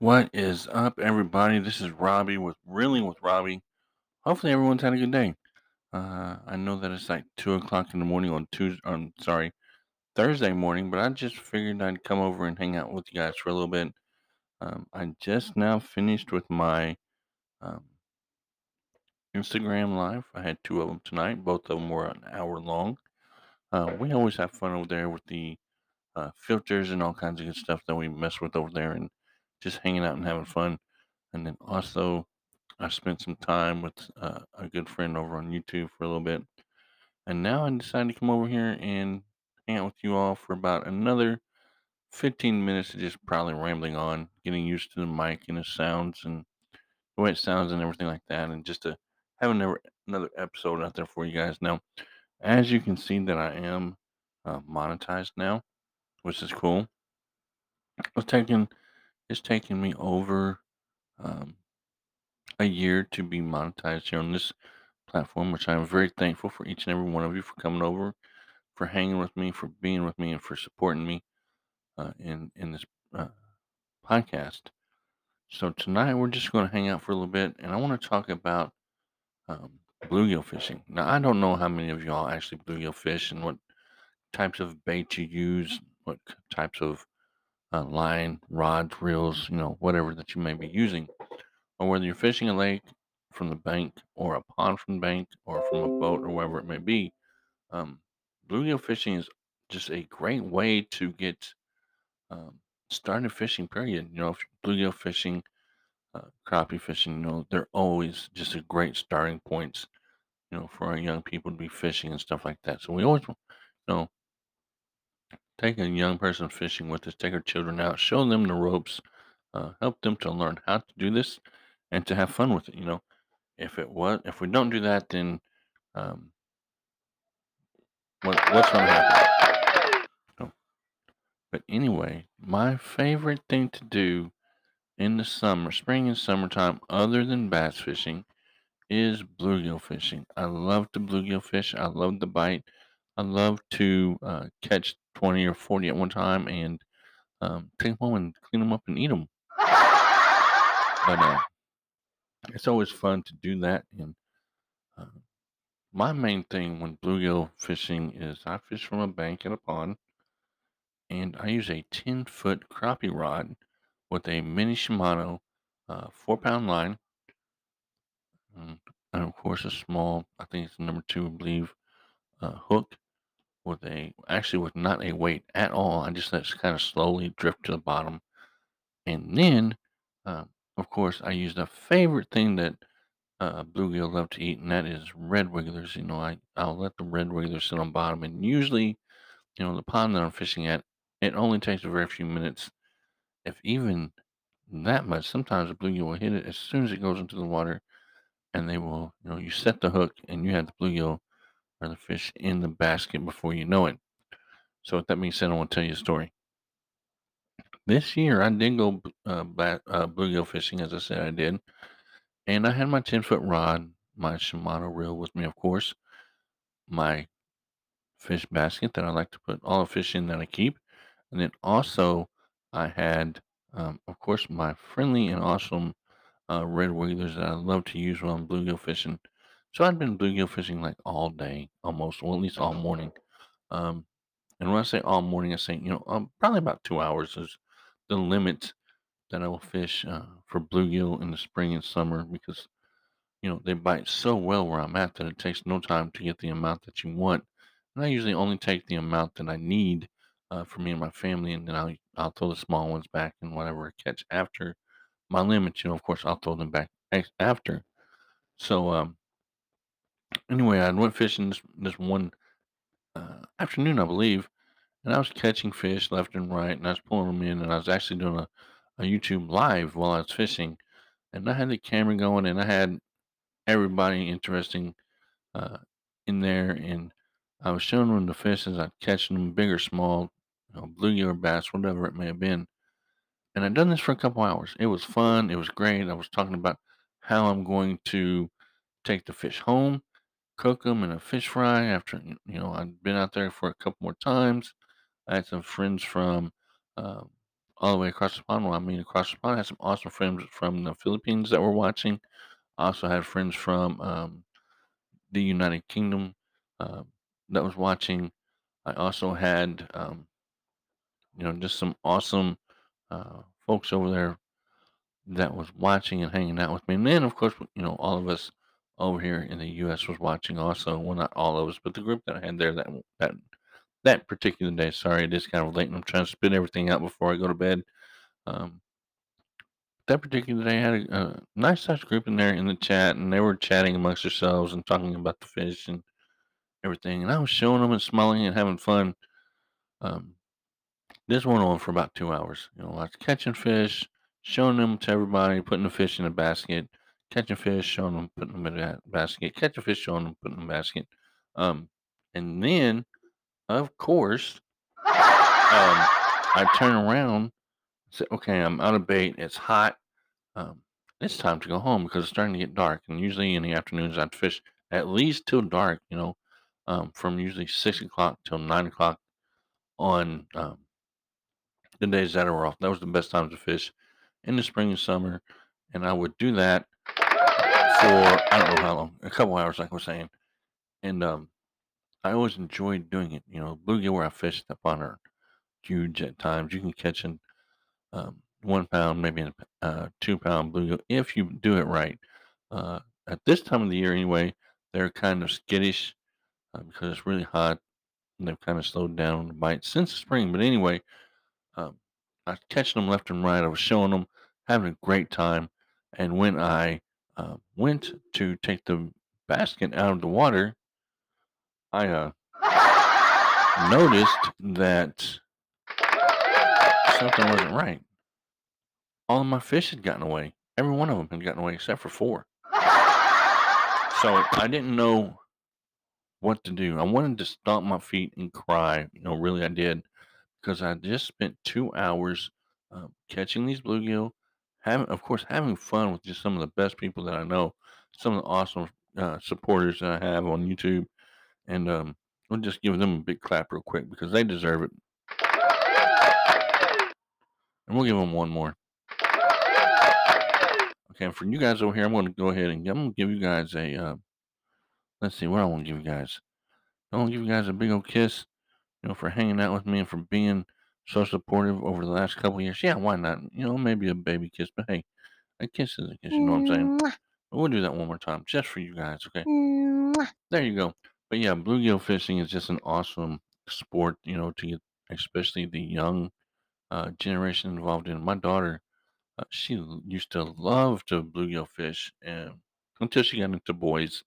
What is up, everybody? This is Robbie with Reeling with Robbie. Hopefully, everyone's had a good day. Uh, I know that it's like two o'clock in the morning on Tuesday. I'm sorry, Thursday morning, but I just figured I'd come over and hang out with you guys for a little bit. Um, I just now finished with my um, Instagram live. I had two of them tonight. Both of them were an hour long. Uh, we always have fun over there with the uh, filters and all kinds of good stuff that we mess with over there, and just hanging out and having fun. And then also, I spent some time with uh, a good friend over on YouTube for a little bit. And now I decided to come over here and hang out with you all for about another 15 minutes of just probably rambling on, getting used to the mic and the sounds and the way it sounds and everything like that. And just to have another, another episode out there for you guys. Now, as you can see that I am uh, monetized now, which is cool. I was taking, it's taken me over um, a year to be monetized here on this platform, which I'm very thankful for each and every one of you for coming over, for hanging with me, for being with me, and for supporting me uh, in in this uh, podcast. So tonight we're just going to hang out for a little bit, and I want to talk about um, bluegill fishing. Now I don't know how many of y'all actually bluegill fish and what types of bait you use, what types of uh, line, rods, reels, you know, whatever that you may be using, or whether you're fishing a lake from the bank or a pond from the bank or from a boat or wherever it may be. Um, bluegill fishing is just a great way to get um, started fishing. Period. You know, bluegill fishing, uh, crappie fishing, you know, they're always just a great starting points. You know, for our young people to be fishing and stuff like that. So we always, you know, take a young person fishing with us, take our children out, show them the ropes, uh, help them to learn how to do this and to have fun with it. You know, if it was, if we don't do that, then um, what, what's going to happen? So, but anyway, my favorite thing to do in the summer, spring and summertime, other than bass fishing, is bluegill fishing. I love to bluegill fish. I love the bite. I love to uh, catch 20 or 40 at one time and um, take them home and clean them up and eat them. But uh, it's always fun to do that. And uh, my main thing when bluegill fishing is I fish from a bank in a pond, and I use a 10 foot crappie rod with a mini Shimano uh, four pound line, and of course a small, I think it's number two, I believe, uh, hook with a actually with not a weight at all. I just let it kind of slowly drift to the bottom, and then uh, of course I use the favorite thing that uh, bluegill love to eat, and that is red wigglers. You know, I I'll let the red wigglers sit on bottom, and usually, you know, the pond that I'm fishing at, it only takes a very few minutes, if even that much. Sometimes the bluegill will hit it as soon as it goes into the water, and they will, you know, you set the hook, and you have the bluegill or the fish in the basket before you know it. So with that being said, I want to tell you a story. This year, I did go uh, uh, bluegill fishing, as I said I did, and I had my 10 foot rod, my Shimano reel with me, of course, my fish basket that I like to put all the fish in that I keep, and then also I had, um, of course, my friendly and awesome uh, red wigglers that I love to use when I'm bluegill fishing. So I'd been bluegill fishing like all day, almost, well, at least all morning. Um, and when I say all morning, I say, you know, um, probably about two hours is the limit that I will fish uh, for bluegill in the spring and summer because, you know, they bite so well where I'm at that it takes no time to get the amount that you want. And I usually only take the amount that I need uh, for me and my family, and then I'll, I'll throw the small ones back and whatever I catch after my limit, you know, of course, I'll throw them back after. So, um, anyway, I went fishing this, this one uh, afternoon, I believe, and I was catching fish left and right, and I was pulling them in, and I was actually doing a, a YouTube live while I was fishing, and I had the camera going, and I had everybody interesting uh, in there, and I was showing them the fish as I catching them, big or small, you know, bluegill or bass, whatever it may have been. And I'd done this for a couple hours. It was fun. It was great. I was talking about how I'm going to take the fish home, cook them in a fish fry after, you know, I'd been out there for a couple more times. I had some friends from uh, all the way across the pond. Well, I mean, across the pond, I had some awesome friends from the Philippines that were watching. I also had friends from um, the United Kingdom uh, that was watching. I also had, um, you know, just some awesome uh, folks over there that was watching and hanging out with me. And then, of course, you know, all of us over here in the U.S. was watching also. Well, not all of us, but the group that I had there that that that particular day. Sorry, it is kind of late, and I'm trying to spit everything out before I go to bed. Um, that particular day, I had a, a nice sized group in there in the chat, and they were chatting amongst themselves and talking about the fish and everything. And I was showing them and smiling and having fun. Um, this went on for about two hours. You know, I was catching fish, showing them to everybody, putting the fish in a basket, catching fish, showing them, putting them in a basket, catching fish, showing them, putting them in a basket. Um, and then, of course, um, I turn around, say, okay, I'm out of bait. It's hot. Um, it's time to go home because it's starting to get dark. And usually in the afternoons, I'd fish at least till dark, you know, um, from usually six o'clock till nine o'clock on um, the days that are off. That was the best time to fish in the spring and summer. And I would do that for, I don't know how long, a couple hours, like was saying. And um, I always enjoyed doing it. You know, bluegill where I fished up on are huge at times. You can catch in um, one pound, maybe a uh, two pound bluegill if you do it right. Uh, at this time of the year, anyway, they're kind of skittish uh, because it's really hot. And they've kind of slowed down the bite since the spring. But anyway, um, I was catching them left and right. I was showing them, having a great time. And when I uh, went to take the basket out of the water, I uh, noticed that something wasn't right. All of my fish had gotten away. Every one of them had gotten away except for four. So I didn't know what to do. I wanted to stomp my feet and cry. You know, really, I did because I just spent two hours um, catching these bluegill, having, of course, having fun with just some of the best people that I know, some of the awesome uh, supporters that I have on YouTube, and um, we'll just give them a big clap real quick because they deserve it. And we'll give them one more. Okay, and for you guys over here, I'm going to go ahead and I'm going to give you guys a. Uh, let's see, what I want to give you guys. I want to give you guys a big old kiss, you know, for hanging out with me and for being so supportive over the last couple years. Yeah, why not? You know, maybe a baby kiss, but hey, a kiss is a kiss. You know what I'm saying? But we'll do that one more time, just for you guys. Okay. There you go. But yeah, bluegill fishing is just an awesome sport. You know, to get especially the young uh, generation involved in. My daughter, uh, she used to love to bluegill fish, and until she got into boys.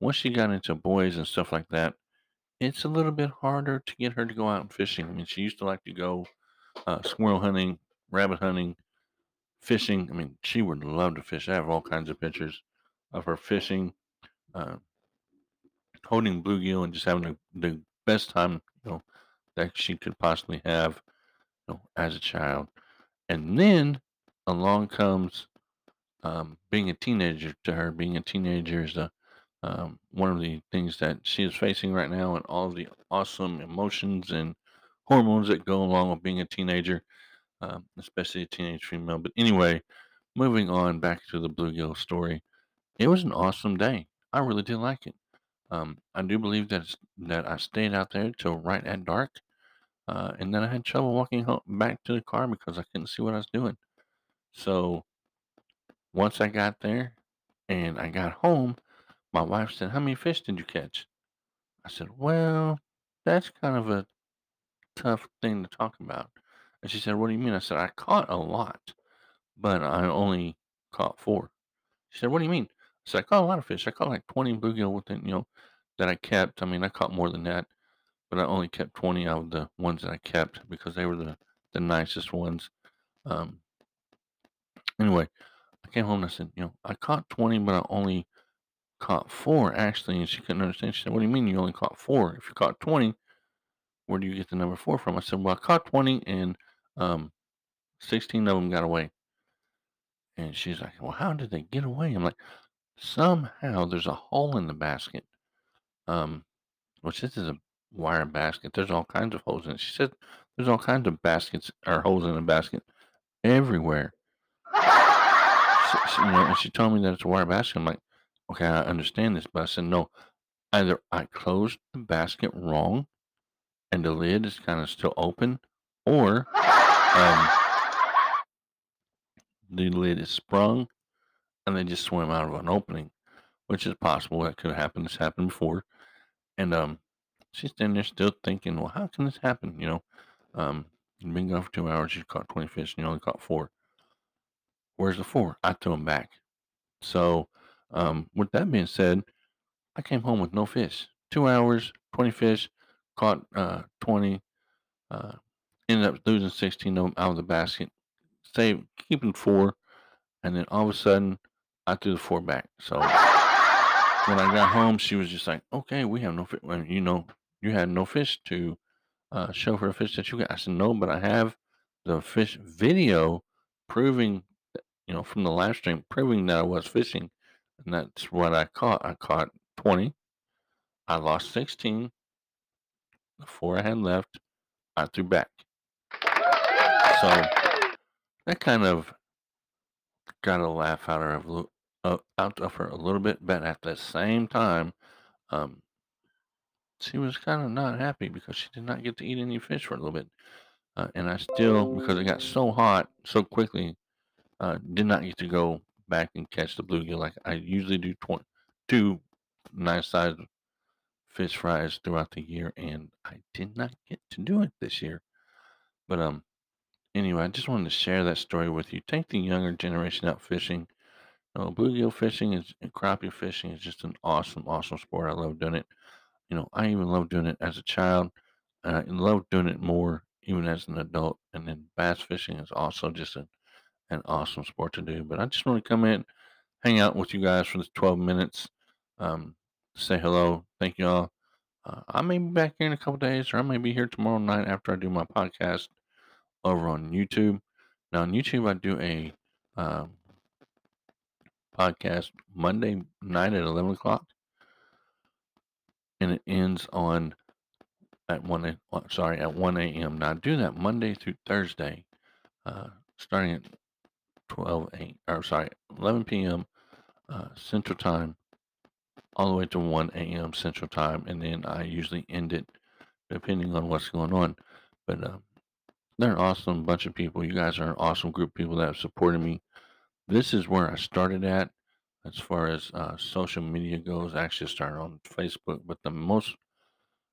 Once she got into boys and stuff like that, it's a little bit harder to get her to go out and fishing. I mean, she used to like to go uh, squirrel hunting, rabbit hunting, fishing. I mean, she would love to fish. I have all kinds of pictures of her fishing, uh, holding bluegill, and just having the, the best time you know that she could possibly have you know, as a child. And then along comes um, being a teenager to her. Being a teenager is a um, one of the things that she is facing right now, and all the awesome emotions and hormones that go along with being a teenager, um, especially a teenage female. But anyway, moving on back to the bluegill story, it was an awesome day. I really did like it. Um, I do believe that that I stayed out there till right at dark, uh, and then I had trouble walking home, back to the car because I couldn't see what I was doing. So once I got there and I got home, my wife said, "How many fish did you catch?" I said, "Well, that's kind of a tough thing to talk about." And she said, "What do you mean?" I said, "I caught a lot, but I only caught four." She said, "What do you mean?" I said, "I caught a lot of fish. I caught like 20 bluegill within, you know, that I kept. I mean, I caught more than that, but I only kept 20 out of the ones that I kept because they were the the nicest ones." Um, anyway, I came home and I said, "You know, I caught 20, but I only caught four actually." And she couldn't understand. She said, "What do you mean you only caught four? If you caught 20, where do you get the number four from?" I said, "Well, I caught 20 and um, 16 of them got away." And she's like, "Well, how did they get away?" I'm like, "Somehow there's a hole in the basket." Um, which this is a wire basket. There's all kinds of holes in it. She said There's all kinds of baskets or holes in the basket everywhere. So, so, you know, and she told me that it's a wire basket. I'm like, okay, I understand this, but I said no. Either I closed the basket wrong, and the lid is kind of still open, or um, the lid is sprung, and they just swim out of an opening, which is possible. That could happen. This happened before, and um, she's standing there still thinking, well, how can this happen? You know, um, you've been gone for two hours. You caught 20 fish, and you only caught four. Where's the four? I threw them back. So, um, with that being said, I came home with no fish. Two hours, 20 fish, caught uh, 20, uh, ended up losing 16 of them out of the basket, saved, keeping four, and then all of a sudden, I threw the four back. So, when I got home, she was just like, okay, we have no fish. Well, you know, you had no fish to uh, show for the fish that you got. I said, no, but I have the fish video proving you know, from the live stream, proving that I was fishing, and that's what I caught. I caught 20. I lost 16. The four I had left, I threw back. So that kind of got a laugh out of her, uh, out of her a little bit, but at the same time, um, she was kind of not happy because she did not get to eat any fish for a little bit. Uh, and I still, because it got so hot so quickly, uh, did not get to go back and catch the bluegill like I usually do. 20, two nice sized fish fries throughout the year, and I did not get to do it this year. But um, anyway, I just wanted to share that story with you. Take the younger generation out fishing. You know, bluegill fishing is and crappie fishing is just an awesome, awesome sport. I love doing it. You know, I even love doing it as a child. I love doing it more even as an adult. And then bass fishing is also just a an awesome sport to do. But I just want to come in, hang out with you guys for this 12 minutes, um, say hello. Thank you all. Uh, I may be back here in a couple days, or I may be here tomorrow night after I do my podcast over on YouTube. Now, on YouTube, I do a um, podcast Monday night at 11 o'clock, and it ends on at 1 uh, sorry at 1 a.m. Now, I do that Monday through Thursday, uh, starting at 12 8 or sorry 11 p.m uh, central time all the way to 1 a.m central time and then i usually end it depending on what's going on but uh, they're an awesome bunch of people you guys are an awesome group of people that have supported me. This is where i started at as far as uh, social media goes i actually started on facebook but the most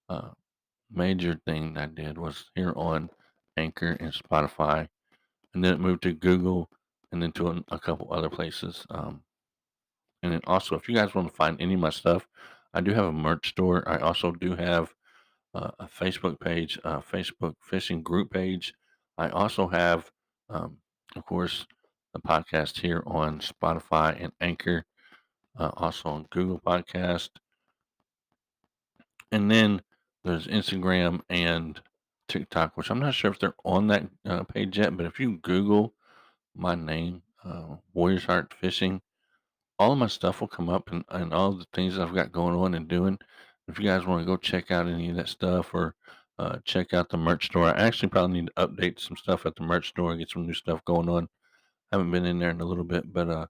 uh, major thing i did was here on anchor and spotify and then it moved to google and then to a, couple other places. Um, and then also, if you guys want to find any of my stuff, I do have a merch store. I also do have uh, a Facebook page, a Facebook fishing group page. I also have, um, of course, the podcast here on Spotify and Anchor, uh, also on Google Podcast. And then there's Instagram and TikTok, which I'm not sure if they're on that uh, page yet, but if you Google my name, uh, Warriors Heart Fishing. All of my stuff will come up and, and all the things I've got going on and doing. If you guys want to go check out any of that stuff or uh, check out the merch store, I actually probably need to update some stuff at the merch store and get some new stuff going on. I haven't been in there in a little bit, but uh,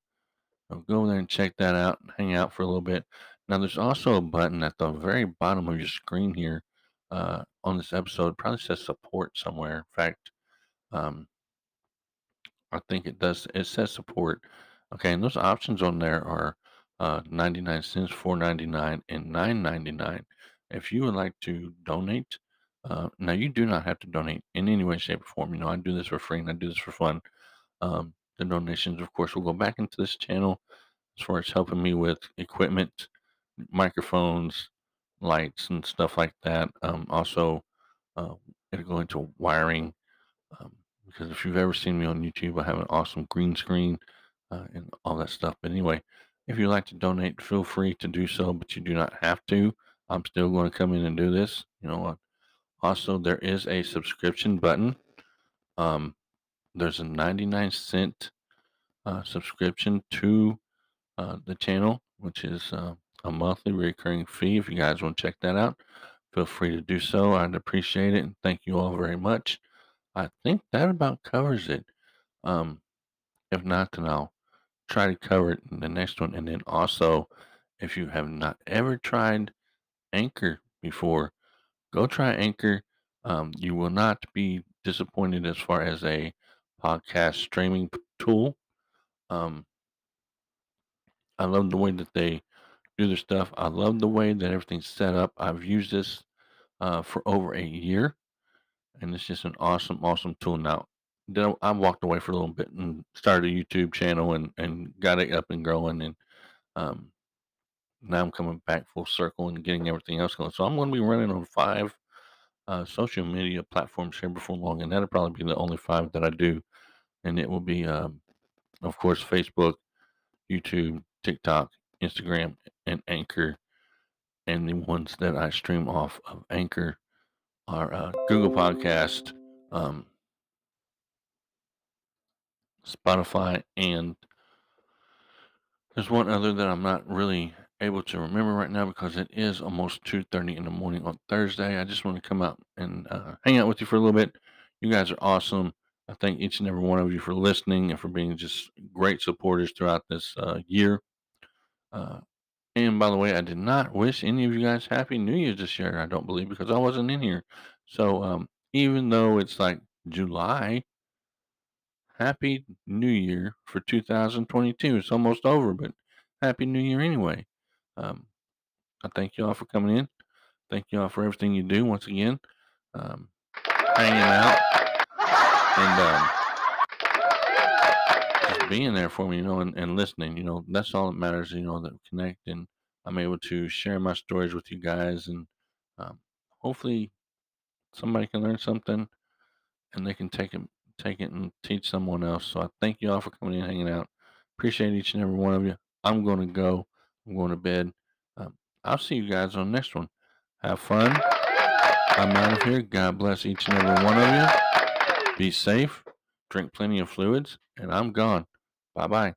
I'll go there and check that out and hang out for a little bit. Now, there's also a button at the very bottom of your screen here uh, on this episode. It probably says support somewhere. In fact, um, I think it does. It says support. Okay, and those options on there are uh, 99 cents, 4.99, and 9.99. If you would like to donate, uh, now you do not have to donate in any way, shape, or form. You know, I do this for free and I do this for fun. Um, the donations, of course, will go back into this channel as far as helping me with equipment, microphones, lights, and stuff like that. Um, also, uh, it'll go into wiring. Um, because if you've ever seen me on YouTube, I have an awesome green screen uh, and all that stuff. But anyway, if you'd like to donate, feel free to do so, but you do not have to. I'm still going to come in and do this. You know what? Also, there is a subscription button. Um, there's a 99 cent uh, subscription to uh, the channel, which is uh, a monthly recurring fee. If you guys want to check that out, feel free to do so. I'd appreciate it. And thank you all very much. I think that about covers it. Um, if not, then I'll try to cover it in the next one. And then also, if you have not ever tried Anchor before, go try Anchor. Um, you will not be disappointed as far as a podcast streaming tool. Um, I love the way that they do their stuff. I love the way that everything's set up. I've used this uh, for over a year, and it's just an awesome, awesome tool. Now, then I walked away for a little bit and started a YouTube channel and and got it up and growing, and um, now I'm coming back full circle and getting everything else going. So I'm going to be running on five uh, social media platforms here before long, and that'll probably be the only five that I do, and it will be, um, of course, Facebook, YouTube, TikTok, Instagram, and Anchor. And the ones that I stream off of Anchor are uh, Google Podcast, um, Spotify, and there's one other that I'm not really able to remember right now because it is almost 2:30 in the morning on Thursday. I just want to come out and uh, hang out with you for a little bit. You guys are awesome. I thank each and every one of you for listening and for being just great supporters throughout this uh, year. Uh, and by the way, I did not wish any of you guys Happy New Year's this year. I don't believe because I wasn't in here. So um, even though it's like July, Happy New Year for 2022. It's almost over, but Happy New Year anyway. Um, I thank you all for coming in. Thank you all for everything you do once again. Um, hanging out and um, being there for me, you know, and, and listening. You know, that's all that matters, you know, that connect and I'm able to share my stories with you guys and um, hopefully somebody can learn something and they can take it take it and teach someone else. So I thank you all for coming in, hanging out. Appreciate each and every one of you. I'm going to go. I'm going to bed. Um, I'll see you guys on the next one. Have fun. I'm out of here. God bless each and every one of you. Be safe. Drink plenty of fluids. And I'm gone. Bye bye.